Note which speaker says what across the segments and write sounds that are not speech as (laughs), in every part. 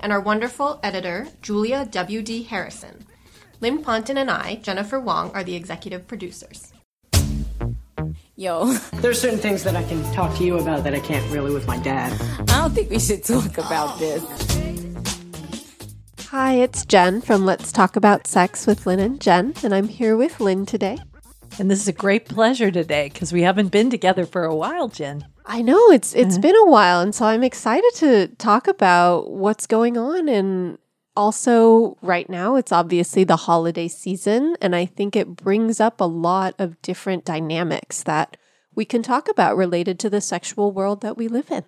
Speaker 1: and our wonderful editor, Julia W.D. Harrison. Lynn Ponton and I, Jennifer Wong, are the executive producers.
Speaker 2: Yo, (laughs)
Speaker 3: There's certain things that I can talk to you about that I can't really with my dad.
Speaker 2: I don't think we should talk about oh. this.
Speaker 1: Hi, it's Jen from Let's Talk About Sex with Lynn and Jen, and I'm here with Lynn today.
Speaker 4: And this is a great pleasure today because we haven't been together for a while, Jen.
Speaker 1: I know it's it's uh-huh. been a while, and so I'm excited to talk about what's going on. And also, right now, it's obviously the holiday season, and I think it brings up a lot of different dynamics that we can talk about related to the sexual world that we live in.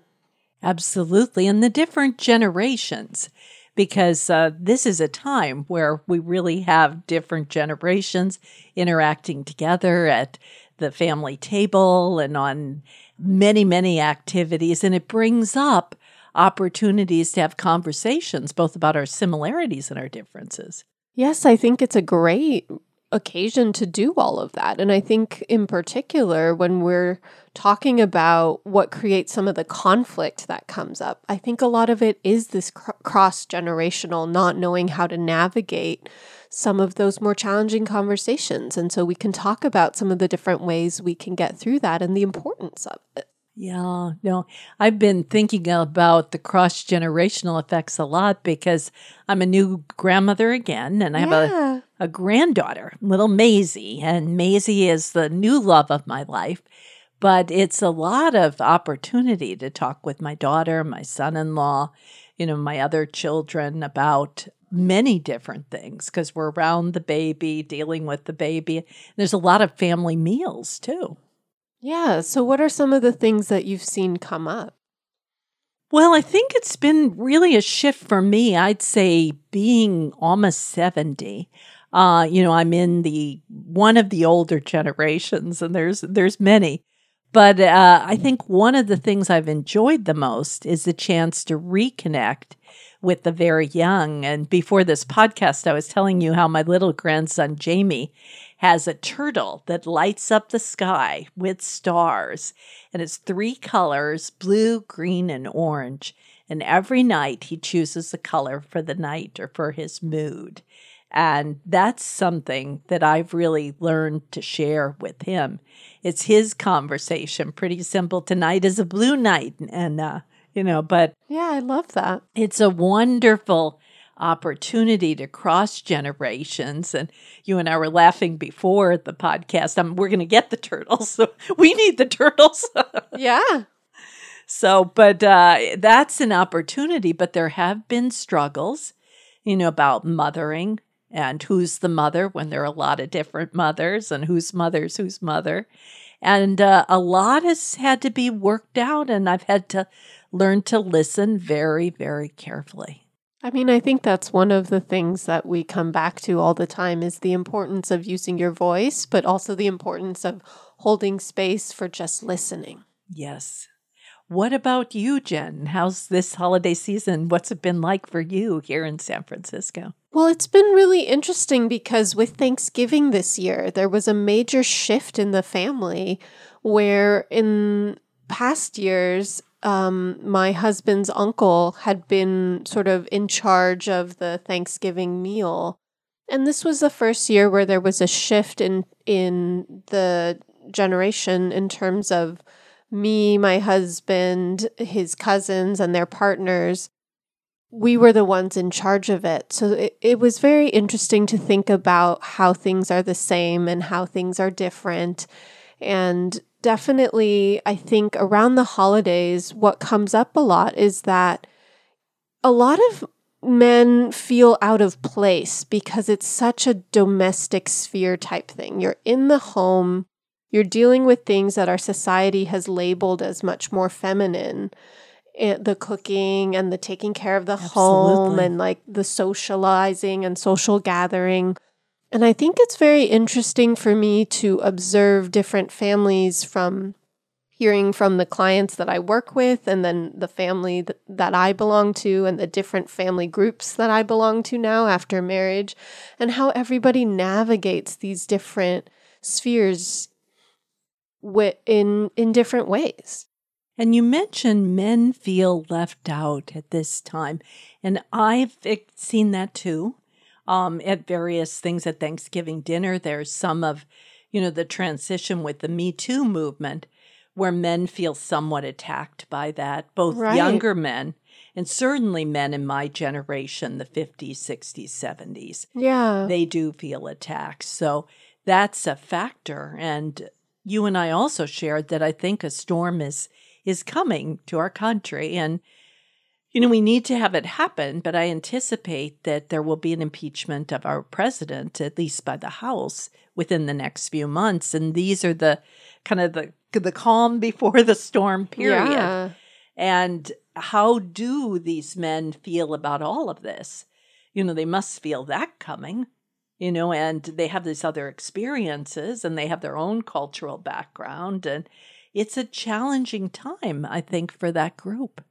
Speaker 4: Absolutely. And the different generations, because uh, this is a time where we really have different generations interacting together at the family table and on many, many activities. And it brings up opportunities to have conversations both about our similarities and our differences.
Speaker 1: Yes, I think it's a great occasion to do all of that. And I think, in particular, when we're talking about what creates some of the conflict that comes up, I think a lot of it is this cr- cross generational not knowing how to navigate some of those more challenging conversations. And so we can talk about some of the different ways we can get through that and the importance of it.
Speaker 4: Yeah, no, I've been thinking about the cross generational effects a lot because I'm a new grandmother again and I have a, a granddaughter, little Maisie, and Maisie is the new love of my life. But it's a lot of opportunity to talk with my daughter, my son in law, you know, my other children about many different things because we're around the baby, dealing with the baby. There's a lot of family meals too.
Speaker 1: Yeah. So, what are some of the things that you've seen come up?
Speaker 4: Well, I think it's been really a shift for me. I'd say being almost 70. Uh, you know, I'm in the one of the older generations and there's there's many. But uh, I think one of the things I've enjoyed the most is the chance to reconnect with the very young. And before this podcast, I was telling you how my little grandson Jamie has a turtle that lights up the sky with stars. And it's three colors blue, green, and orange. And every night he chooses a color for the night or for his mood. And that's something that I've really learned to share with him. It's his conversation. Pretty simple. Tonight is a blue night. And, uh, you know, but
Speaker 1: Yeah, I love that.
Speaker 4: it's a wonderful opportunity to cross generations. And you and I were laughing before the podcast. Um, we're going to get the turtles. So (laughs) we need the turtles. (laughs)
Speaker 1: Yeah.
Speaker 4: so, but uh, that's an opportunity. But there have been struggles, you know, about mothering and who's the mother when there are a lot of different mothers and whose mother's whose mother. And uh, a lot has had to be worked out, and I've had to learn to listen very, very carefully.
Speaker 1: I mean, I think that's one of the things that we come back to all the time is the importance of using your voice, but also the importance of holding space for just listening.
Speaker 4: Yes. What about you, Jen? How's this holiday season? What's it been like for you here in San Francisco?
Speaker 1: Well, it's been really interesting because with Thanksgiving this year, there was a major shift in the family where in past years, um, my husband's uncle had been sort of in charge of the Thanksgiving meal. And this was the first year where there was a shift in in the generation in terms of me, my husband, his cousins, and their partners we were the ones in charge of it. So it, it was very interesting to think about how things are the same and how things are different. And definitely, I think around the holidays, what comes up a lot is that a lot of men feel out of place because it's such a domestic sphere type thing. You're in the home, you're dealing with things that our society has labeled as much more feminine eh, the cooking and the taking care of the home and like the socializing and social gathering. And I think it's very interesting for me to observe different families from hearing from the clients that I work with and then the family th- that I belong to and the different family groups that I belong to now after marriage and how everybody navigates these different spheres in in different ways.
Speaker 4: And you mentioned men feel left out at this time. And I've seen that too um, at various things at Thanksgiving dinner. There's some of, you know, the transition with the Me Too movement where men feel somewhat attacked by that, both
Speaker 1: Right.
Speaker 4: younger men and certainly men in my generation, the 50s, 60s, 70s
Speaker 1: Yeah.
Speaker 4: they do feel attacked. So that's a factor. And you and I also shared that I think a storm is is coming to our country. And you know, we need to have it happen, but I anticipate that there will be an impeachment of our president, at least by the House, within the next few months. And these are the kind of the the calm (laughs) before the storm period.
Speaker 1: Yeah.
Speaker 4: And how do these men feel about all of this? You know, they must feel that coming, you know, and they have these other experiences and they have their own cultural background. And it's a challenging time, I think, for that group.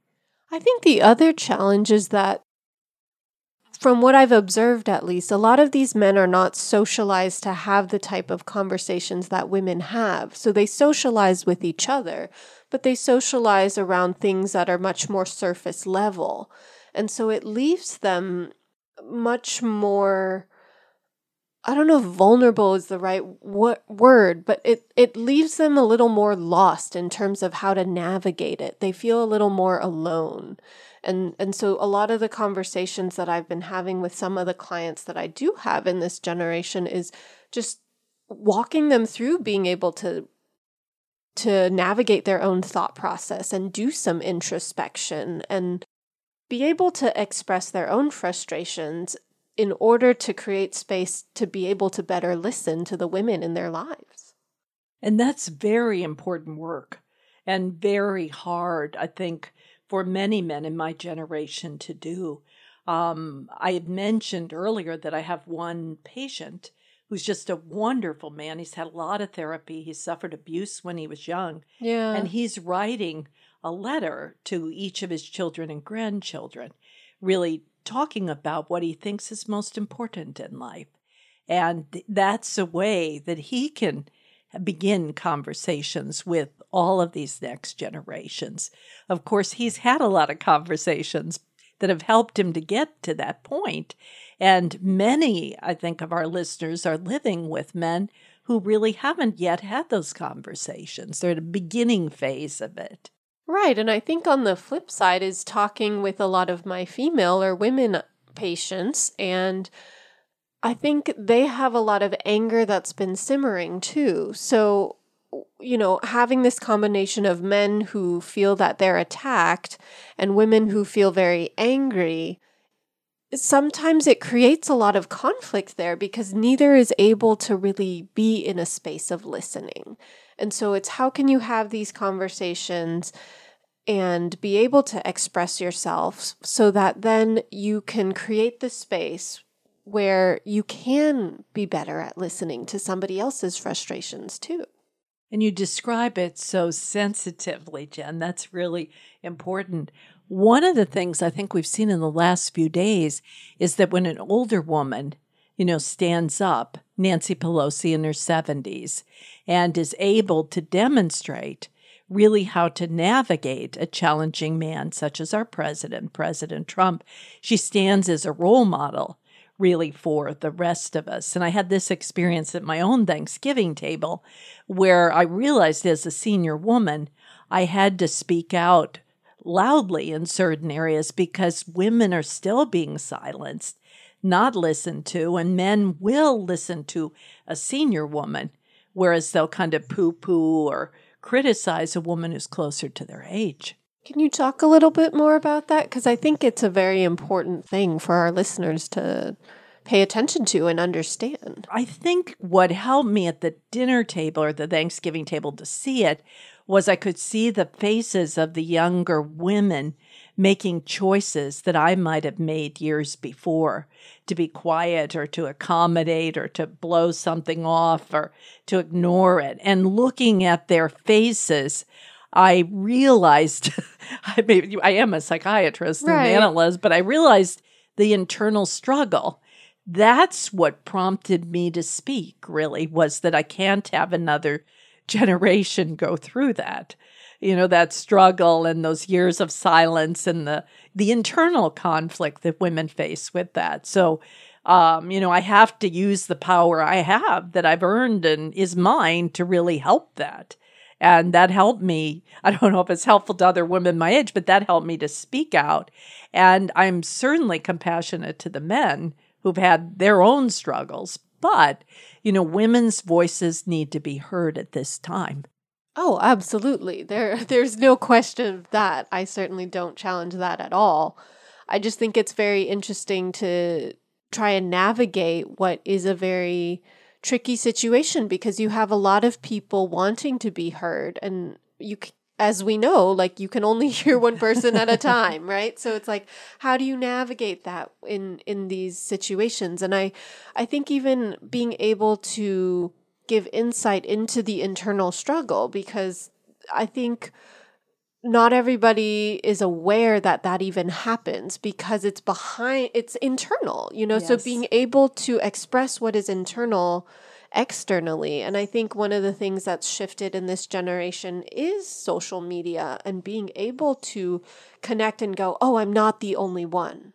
Speaker 1: I think the other challenge is that, from what I've observed at least, a lot of these men are not socialized to have the type of conversations that women have. So they socialize with each other, but they socialize around things that are much more surface level. And so it leaves them much more. I don't know if vulnerable is the right wo- word, but it, it leaves them a little more lost in terms of how to navigate it. They feel a little more alone. And and so a lot of the conversations that I've been having with some of the clients that I do have in this generation is just walking them through being able to to navigate their own thought process and do some introspection and be able to express their own frustrations in order to create space to be able to better listen to the women in their lives.
Speaker 4: And that's very important work and very hard, I think, for many men in my generation to do. Um, I had mentioned earlier that I have one patient who's just a wonderful man. He's had a lot of therapy. He suffered abuse when he was young.
Speaker 1: Yeah.
Speaker 4: And he's writing a letter to each of his children and grandchildren, really talking about what he thinks is most important in life. And that's a way that he can begin conversations with all of these next generations. Of course, he's had a lot of conversations that have helped him to get to that point. And many, I think, of our listeners are living with men who really haven't yet had those conversations. They're at a beginning phase of it.
Speaker 1: Right. And I think on the flip side is talking with a lot of my female or women patients. And I think they have a lot of anger that's been simmering too. So, you know, having this combination of men who feel that they're attacked and women who feel very angry. Sometimes it creates a lot of conflict there because neither is able to really be in a space of listening. And so it's how can you have these conversations and be able to express yourself so that then you can create the space where you can be better at listening to somebody else's frustrations too.
Speaker 4: And you describe it so sensitively, Jen. That's really important. One of the things I think we've seen in the last few days is that when an older woman, you know, stands up, Nancy Pelosi in her 70s, and is able to demonstrate really how to navigate a challenging man such as our president, President Trump, she stands as a role model really for the rest of us. And I had this experience at my own Thanksgiving table where I realized as a senior woman, I had to speak out loudly in certain areas because women are still being silenced, not listened to, and men will listen to a senior woman, whereas they'll kind of poo poo or criticize a woman who's closer to their age.
Speaker 1: Can you talk a little bit more about that? Because I think it's a very important thing for our listeners to pay attention to and understand.
Speaker 4: I think what helped me at the dinner table or the Thanksgiving table to see it was I could see the faces of the younger women making choices that I might have made years before to be quiet or to accommodate or to blow something off or to ignore it. And looking at their faces, I realized (laughs) I, may, I am a psychiatrist
Speaker 1: Right.
Speaker 4: and analyst, but I realized the internal struggle. That's what prompted me to speak, really, was that I can't have another generation go through that. You know, that struggle and those years of silence and the the internal conflict that women face with that. So um, you know, I have to use the power I have that I've earned and is mine to really help that. And that helped me. (laughs) I don't know if it's helpful to other women my age, but that helped me to speak out. And I'm certainly compassionate to the men who've had their own struggles. But, you know, women's voices need to be heard at this time.
Speaker 1: Oh, absolutely. There (laughs) there's no question of that. I certainly don't challenge that at all. I just think it's very interesting to try and navigate what is a very tricky situation because you have a lot of people wanting to be heard and you as we know like you can only (laughs) hear one (laughs) person at a time right? So it's like how do you navigate that in in these situations? And i i think even being able to give insight into the internal struggle because i think not everybody is aware that that even happens because it's behind it's internal you know? So being able to express what is internal externally and i think one of the things that's shifted in this generation is social media and being able to connect and go oh i'm not the only one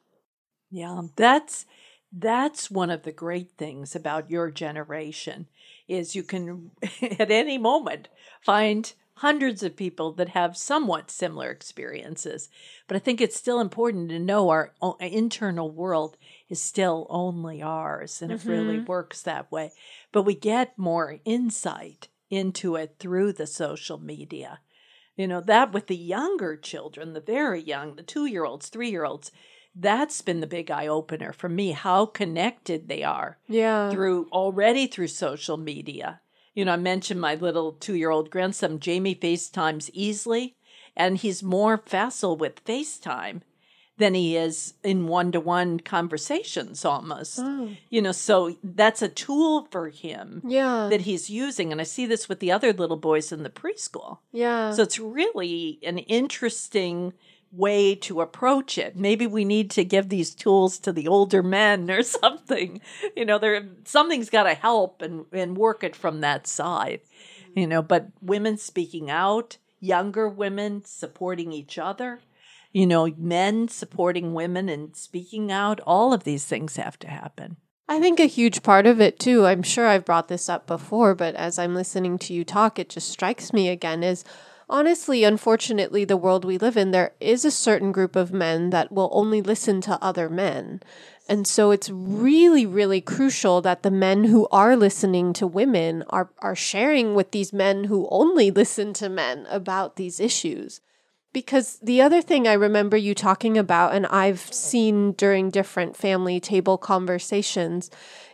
Speaker 4: Yeah, that's that's one of the great things about your generation is you can (laughs) at any moment find hundreds of people that have somewhat similar experiences. But I think it's still important to know our o- internal world is still only ours and it really mm-hmm. works that way. But we get more insight into it through the social media. You know, that with the younger children, the very young, the two year olds, three year olds, that's been the big eye opener for me how connected they are
Speaker 1: yeah
Speaker 4: through already through social media. You know, I mentioned my little two year old grandson, Jamie FaceTimes easily, and he's more facile with FaceTime than he is in one to one conversations almost. Oh. You know, so that's a tool for him
Speaker 1: yeah
Speaker 4: that he's using. And I see this with the other little boys in the preschool.
Speaker 1: yeah
Speaker 4: So it's really an interesting way to approach it. Maybe we need to give these tools to the older men or (laughs) something. You know, there something's got to help and and work it from that side. You know, but women speaking out, younger women supporting each other, you know, men supporting women and speaking out, all of these things have to happen.
Speaker 1: I think a huge part of it too, I'm sure I've brought this up before, but as I'm listening to you talk, it just strikes me again is honestly, unfortunately, the world we live in, there is a certain group of men that will only listen to other men. And so it's really, really crucial that the men who are listening to women are, are sharing with these men who only (laughs) listen to men about these issues. Because the other thing I remember you talking about, and I've seen during different family table conversations,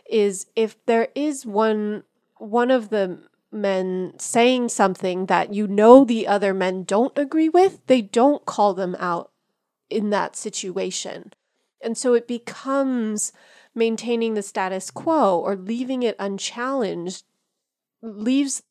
Speaker 1: is if there is one one of the men saying something that you know the other men don't agree with, they don't call them out in that situation. And so it becomes maintaining the status quo or leaving it unchallenged leaves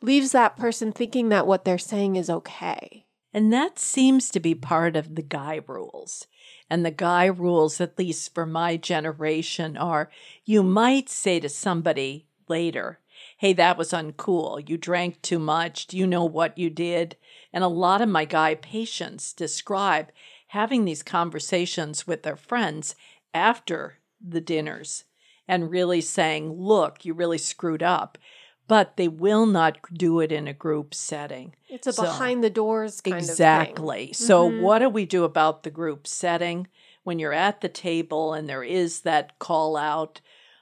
Speaker 1: leaves that person thinking that what they're saying is okay.
Speaker 4: And that seems to be part of the guy rules. And the guy rules, at least for my generation, are you might say to somebody later, Hey, that was uncool. You drank too much. Do you know what you did? And a lot of my guy patients describe having these conversations with their friends after the dinners and really saying, Look, you really screwed up. But they will not do it in a group setting.
Speaker 1: It's a
Speaker 4: So-
Speaker 1: behind the doors kind of thing.
Speaker 4: Exactly. So,
Speaker 1: Mhm.
Speaker 4: what do we do about the group setting when you're at the table and there is that call out?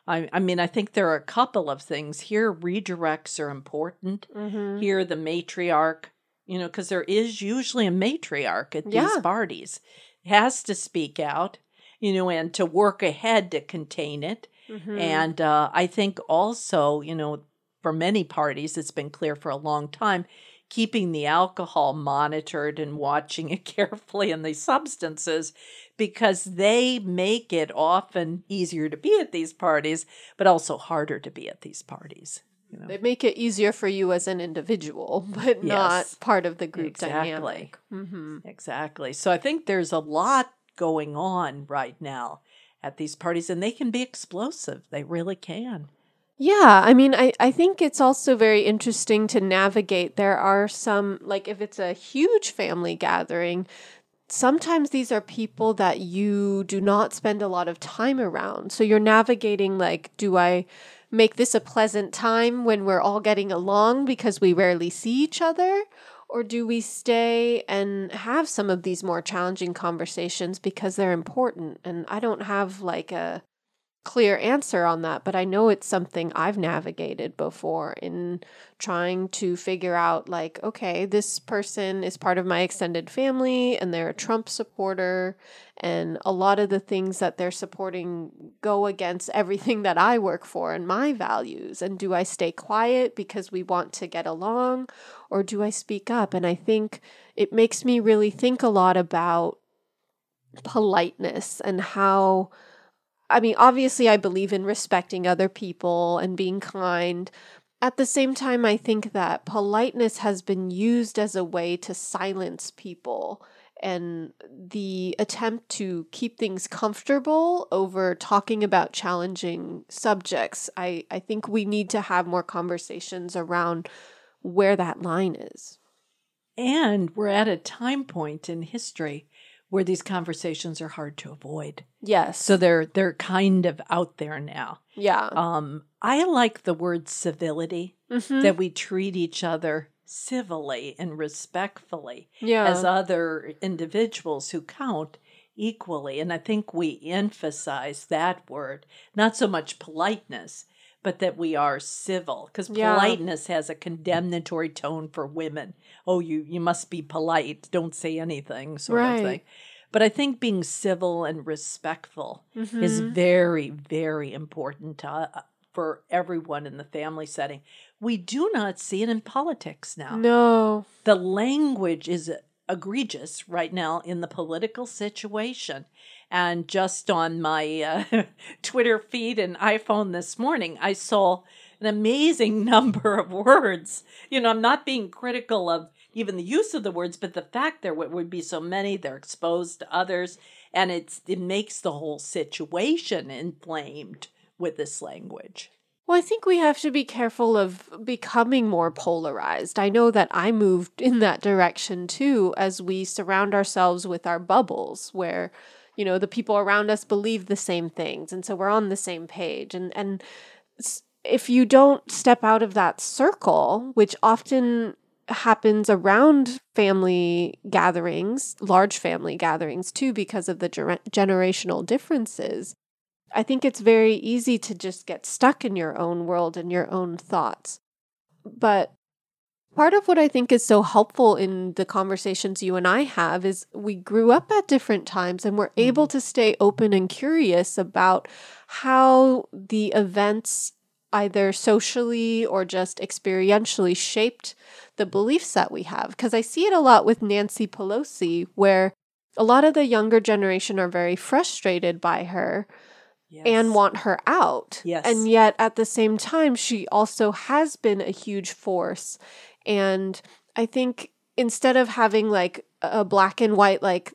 Speaker 4: I, I mean, I think there are a couple of things here. Redirects are important.
Speaker 1: Mhm.
Speaker 4: Here, the matriarch, you know, because there is usually a matriarch at these
Speaker 1: Yeah.
Speaker 4: parties, has to speak out, you know, and to work ahead to contain it.
Speaker 1: Mhm.
Speaker 4: And uh, I think also, you know, for many parties, it's been clear for a long time, keeping the alcohol monitored and watching (laughs) it carefully and the substances because they make it often easier to be at these parties, but also harder to be at these parties. You know?
Speaker 1: They make it easier for you as an individual, (laughs) but not part of the group
Speaker 4: Exactly.
Speaker 1: dynamic. hmm
Speaker 4: Exactly. So I think there's a lot going on right now at these parties, and they can be explosive. They really can.
Speaker 1: Yeah, I mean, I, I think it's also very interesting to navigate. There are some, like, if it's a huge family gathering, sometimes these are people that you do not spend a lot of time around. So you're navigating, like, do I make this a pleasant time when we're all getting along because we rarely see each other? Or do we stay and have some of these more challenging conversations because they're important? And I don't have like a clear answer on that, but I know it's something I've navigated before in trying to figure out like, okay, this person is part of my extended family and they're a Trump supporter, and a lot of the things that they're supporting go against everything that I work for and my values. And do I stay quiet because we want to get along, or do I speak up? And I think it makes me really think a lot about politeness and how I mean, obviously, I believe in respecting other people and being kind. At the same time, I think that politeness has been used as a way to silence people and the attempt to keep things comfortable over talking about challenging subjects. I, I think we need to have more conversations around where that line is.
Speaker 4: And we're at a time point in history where these conversations are hard to avoid.
Speaker 1: Yes.
Speaker 4: So they're they're kind of out there now.
Speaker 1: yeah.
Speaker 4: Um, I like the word civility
Speaker 1: Mhm.
Speaker 4: that we treat each other civilly and respectfully
Speaker 1: yeah.
Speaker 4: as other individuals who count equally. And I think we emphasize that word, not so much politeness, but that we are civil. Because
Speaker 1: Yeah.
Speaker 4: politeness has a condemnatory tone for women. Oh, you you must be polite. Don't say anything, sort
Speaker 1: Right.
Speaker 4: of thing. But I think being civil and respectful is
Speaker 1: Mhm.
Speaker 4: very, very important to, uh, for everyone in the family setting. We do not see it in politics now
Speaker 1: no.
Speaker 4: the language is egregious right now in the political situation. And just on my uh, (laughs) Twitter feed and iPhone this morning, I saw an amazing (laughs) number of words. You know, I'm not being critical of even the use of the words, but the fact there would be so many, they're exposed to others, and it's it makes the whole situation inflamed with this language.
Speaker 1: Well, I think we have to be careful of becoming more polarized. I know that I moved in that direction too as we surround ourselves with our bubbles where you know the people around us believe the same things and so we're on the same page and and if you don't step out of that circle, which often happens around family gatherings, large family gatherings too because of the gener- generational differences, I think it's very easy to just get stuck in your own world and your own thoughts. But part of what I think is so helpful in the conversations you and I have is we grew up at different times and we're mm-hmm. able to stay open and curious about how the events, either socially or just experientially, shaped the beliefs that we have. Because I see it a lot with Nancy Pelosi, where a lot of the younger generation are very frustrated by her and want her out.
Speaker 4: Yes.
Speaker 1: And yet at the same time, she also has been a huge force. And I think instead of having like a black and white, like,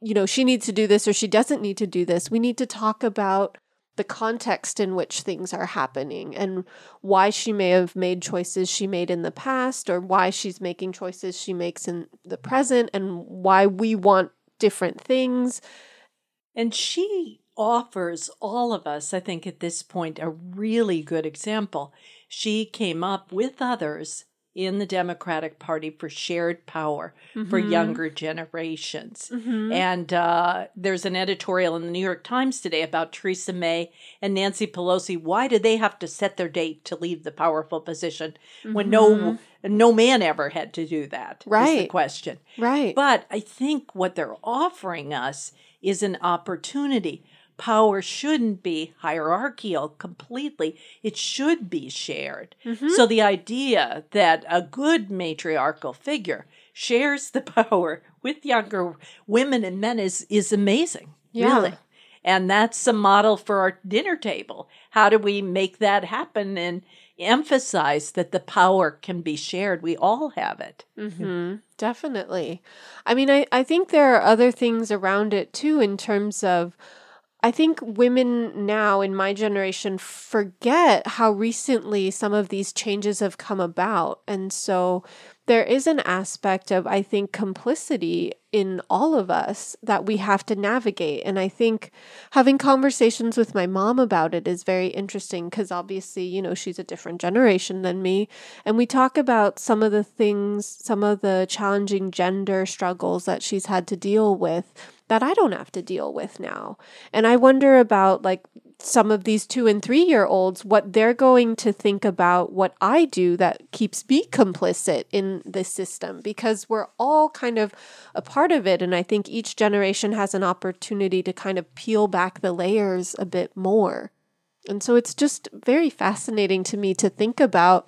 Speaker 1: you know, she needs to do this or she doesn't need to do this, we need to talk about the context in which things are happening and why she may have made choices she made in the past or why she's making choices she makes in the present and why we want different things.
Speaker 4: And she offers all of us, I think, at this point, a really good example. She came up with others in the Democratic Party for shared power for
Speaker 1: Mm-hmm.
Speaker 4: younger generations. And uh, there's an editorial in the New York Times today about Theresa May and Nancy Pelosi. Why do they have to set their date to leave the powerful position when no no man ever had to do that? is the
Speaker 1: Mm-hmm.
Speaker 4: Question.
Speaker 1: Right.
Speaker 4: But I think what they're offering us is an opportunity power shouldn't be hierarchical completely. It should be shared. So the idea that a good matriarchal figure shares the (laughs) power with younger women and men is is amazing.
Speaker 1: Yeah.
Speaker 4: Really. And that's a model for our dinner table. How do we make that happen and emphasize that the power can be shared? We all have it.
Speaker 1: Mm-hmm. Definitely. I mean, I, I think there are other things around it too, in terms of, I think women now in my generation forget how recently some of these changes have come about. And so there is an aspect of, I think, complicity in all of us that we have to navigate. And I think having conversations with my mom about it is very interesting because obviously, you know, she's a different generation than me. And we talk about some of the things, some of the challenging gender struggles that she's had to deal with that I don't have to deal with now. And I wonder about like some of these two and three year olds, what they're going to think about what I do that keeps me complicit in this system because we're all kind of a part of it. And I think each generation has an opportunity to kind of peel back the layers a bit more. And so it's just very fascinating to me to think about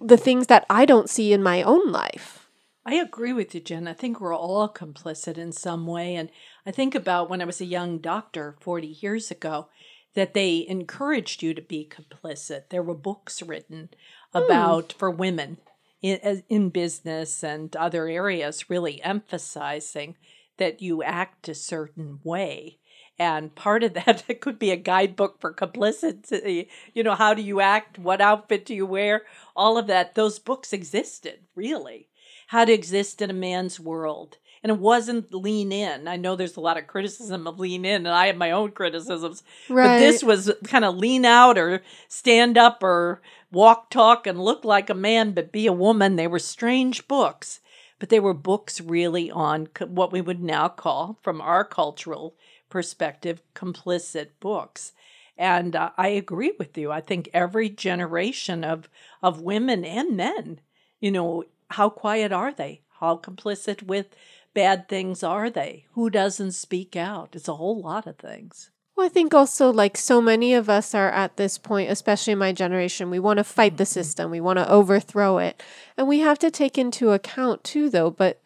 Speaker 1: the things that I don't see in my own life.
Speaker 4: I agree with you, Jen. I think we're all complicit in some way. And I think about when I was a young doctor 40 years ago that they encouraged you to be complicit. There were books written hmm. about for women in, in business and other areas, really emphasizing that you act a certain way. And part of (laughs) that it could be a guidebook for complicity. You know, how do you act? What outfit do you wear? All of that. Those books existed, really how to exist in a man's world. And it wasn't lean in. I know there's a lot of criticism of lean in, and I have my own criticisms. But this was kind of lean out or stand up or walk, talk, and look like a man, but be a woman. They were strange books, but they were books really on what we would now call, from our cultural perspective, complicit books. And uh, I agree with you. I think every generation of of women and men, you know, how quiet are they? How complicit with bad things are they? Who doesn't speak out? It's a whole lot of things.
Speaker 1: Well, I think also, like so many of us are at this point, especially my generation, we want to fight the mm-hmm. system, we want to overthrow it. And we have to take into account, too, though, but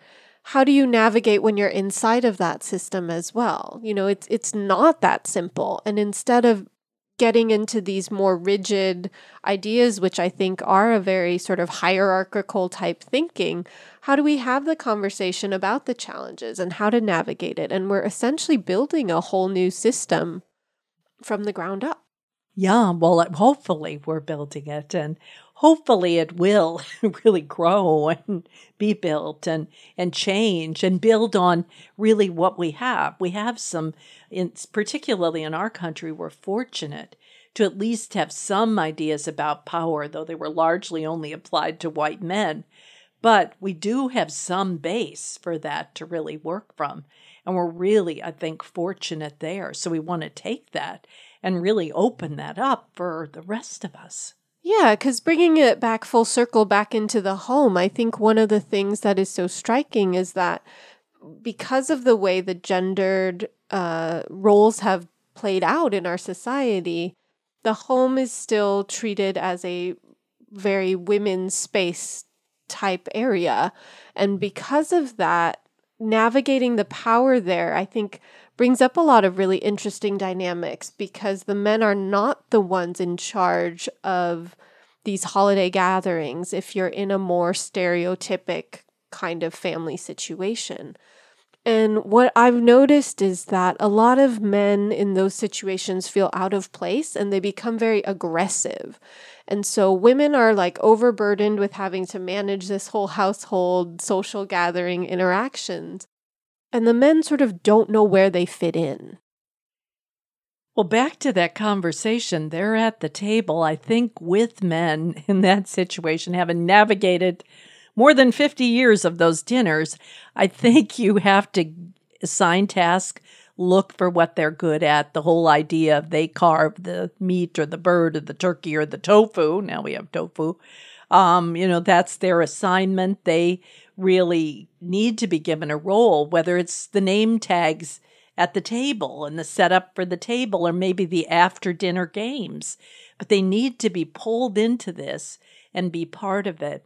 Speaker 1: how do you navigate when you're inside of that system as well? You know, it's it's not that simple. And instead of getting into these more rigid ideas, which I think are a very sort of hierarchical type thinking, how do we have the conversation about the challenges and how to navigate it? And we're essentially building a whole new system from the ground up.
Speaker 4: Yeah, well, hopefully we're building it and hopefully it will (laughs) really grow and be built and and change and build on really what we have. We have some in particularly in our country we're fortunate to at least have some ideas about power though they were largely only applied to white men. But we do have some base for that to really work from. And we're really, I think, fortunate there. So we want to take that and really open that up for the rest of us.
Speaker 1: Yeah, because bringing it back full circle back into the home, I think one of the things that is so striking is that because of the way the gendered uh, roles have played out in our society, the home is still treated as a very women's space type area. And because of that, navigating the power there, I think, brings up a lot of really interesting dynamics because the men are not the ones in charge of these holiday gatherings if you're in a more stereotypic kind of family situation. And what I've noticed is that a lot of men in those situations feel out of place and they become very aggressive. And so women are like overburdened with having to manage this whole household, social gathering interactions. And the men sort of don't know where they fit in.
Speaker 4: Well, back to that conversation, they're at the table, I think, with men (laughs) in that situation, having navigated more than 50 years of those dinners. I think you have to assign tasks, look for what they're good at. The whole idea of they carve the meat or the bird or the turkey or the tofu. Now we have tofu. Um, you know, that's their assignment. They really need to be given a role, whether it's the name tags at the table and the setup for the table or maybe the after dinner games. But they need to be pulled into this and be part of it.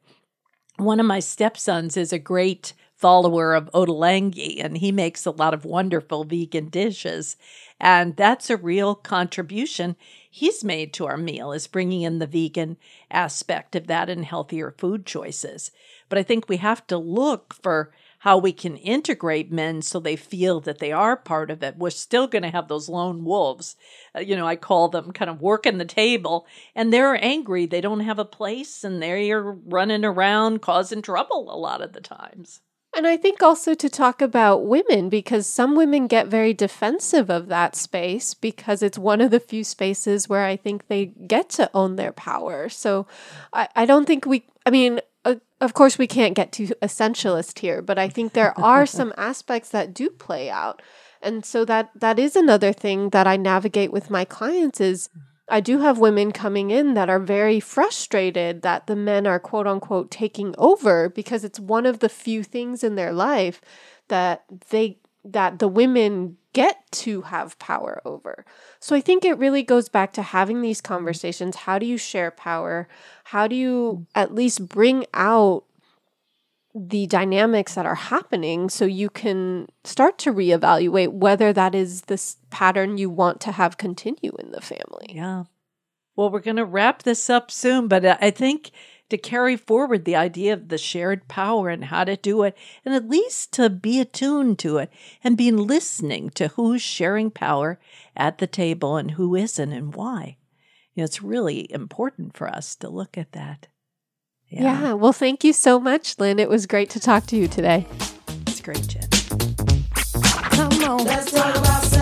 Speaker 4: One of my stepsons is a great follower of Ottolenghi, and he makes a lot of wonderful vegan dishes. And that's a real contribution he's made to our meal, is bringing in the vegan aspect of that and healthier food choices. But I think we have to look for how we can integrate men so they feel that they are part of it. We're still going to have those lone wolves. Uh, you know, I call them kind of working the table and they're angry. They don't have a place and they're running around causing trouble a lot of the times.
Speaker 1: And I think also to talk about women, because some women get very defensive of that space because it's one of the few spaces where I think they get to own their power. So I, I don't think we, I mean, uh, of course, we can't get too essentialist here, but I think there (laughs) are some aspects that do play out. And so that that is another thing that I navigate with my clients is I do have women coming in that are very frustrated that the men are quote unquote taking over because it's one of the few things in their life that they that the women get to have power over. So I think it really goes back to having these conversations. How do you share power? How do you at least bring out the dynamics that are happening so you can start to reevaluate whether that is this pattern you want to have continue in the family.
Speaker 4: Yeah. Well, we're going to wrap this up soon, but uh, I think to carry forward the idea of the shared power and how to do it, and at least to be attuned to it and be listening to who's sharing power at the table and who isn't and why. You know, it's really important for us to look at that.
Speaker 1: Yeah. yeah. Well, thank you so much, Lynn. It was great to talk to you today.
Speaker 4: It's great, Jen.
Speaker 2: Come on. Let's talk about